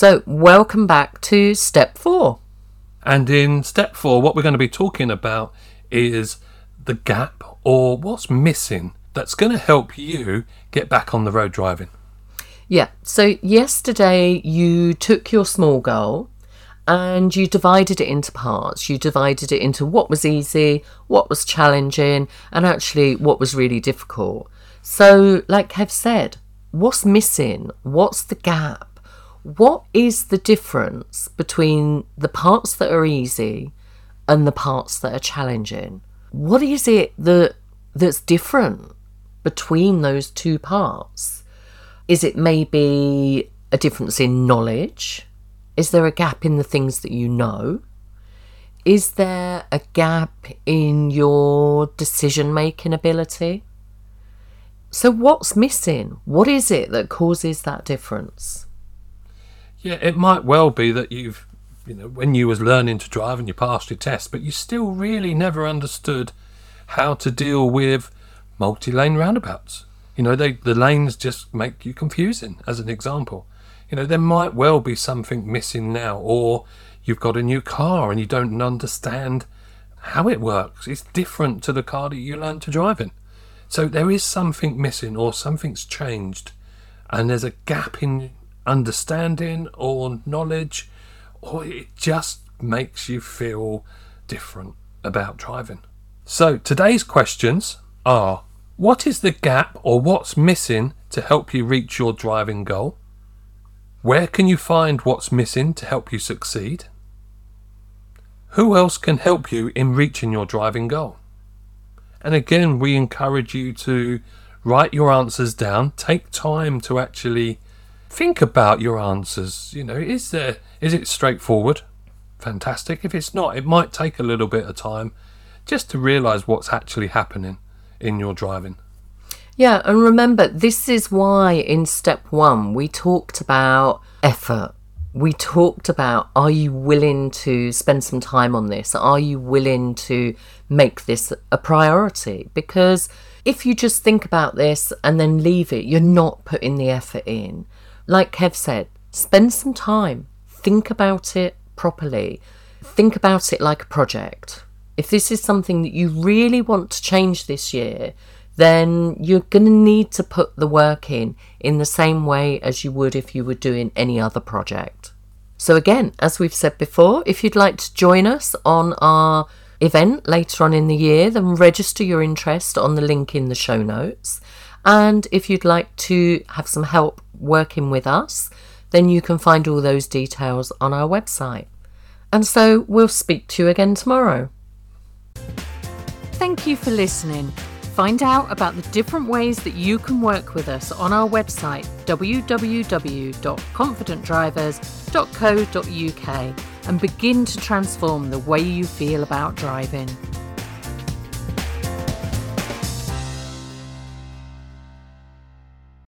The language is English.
So, welcome back to step four. And in step four, what we're going to be talking about is the gap or what's missing that's going to help you get back on the road driving. Yeah, so yesterday you took your small goal and you divided it into parts. You divided it into what was easy, what was challenging, and actually what was really difficult. So, like Kev said, what's missing? What's the gap? What is the difference between the parts that are easy and the parts that are challenging? What is it that that's different between those two parts? Is it maybe a difference in knowledge? Is there a gap in the things that you know? Is there a gap in your decision making ability? So, what's missing? What is it that causes that difference? Yeah, it might well be that you've, you know, when you was learning to drive and you passed your test, but you still really never understood how to deal with multi-lane roundabouts. You know, they the lanes just make you confusing. As an example, you know, there might well be something missing now, or you've got a new car and you don't understand how it works. It's different to the car that you learned to drive in. So there is something missing, or something's changed, and there's a gap in understanding or knowledge, or it just makes you feel different about driving. So today's questions are what is the gap or what's missing to help you reach your driving goal? Where can you find what's missing to help you succeed? Who else can help you in reaching your driving goal? And again, we encourage you to write your answers down, take time to actually think about your answers. You know, is there is it straightforward? Fantastic. If it's not, it might take a little bit of time just to realize what's actually happening in your driving. Yeah, and remember, this is why in step one we talked about effort. We talked about are you willing to spend some time on this? Are you willing to make this a priority? Because if you just think about this and then leave it, you're not putting the effort in like Kev said, spend some time, think about it properly, think about it like a project. If this is something that you really want to change this year, then you're going to need to put the work in in the same way as you would if you were doing any other project. So, again, as we've said before, if you'd like to join us on our event later on in the year, then register your interest on the link in the show notes. And if you'd like to have some help working with us, then you can find all those details on our website. And so we'll speak to you again tomorrow. Thank you for listening. Find out about the different ways that you can work with us on our website www.confidentdrivers.co.uk and begin to transform the way you feel about driving.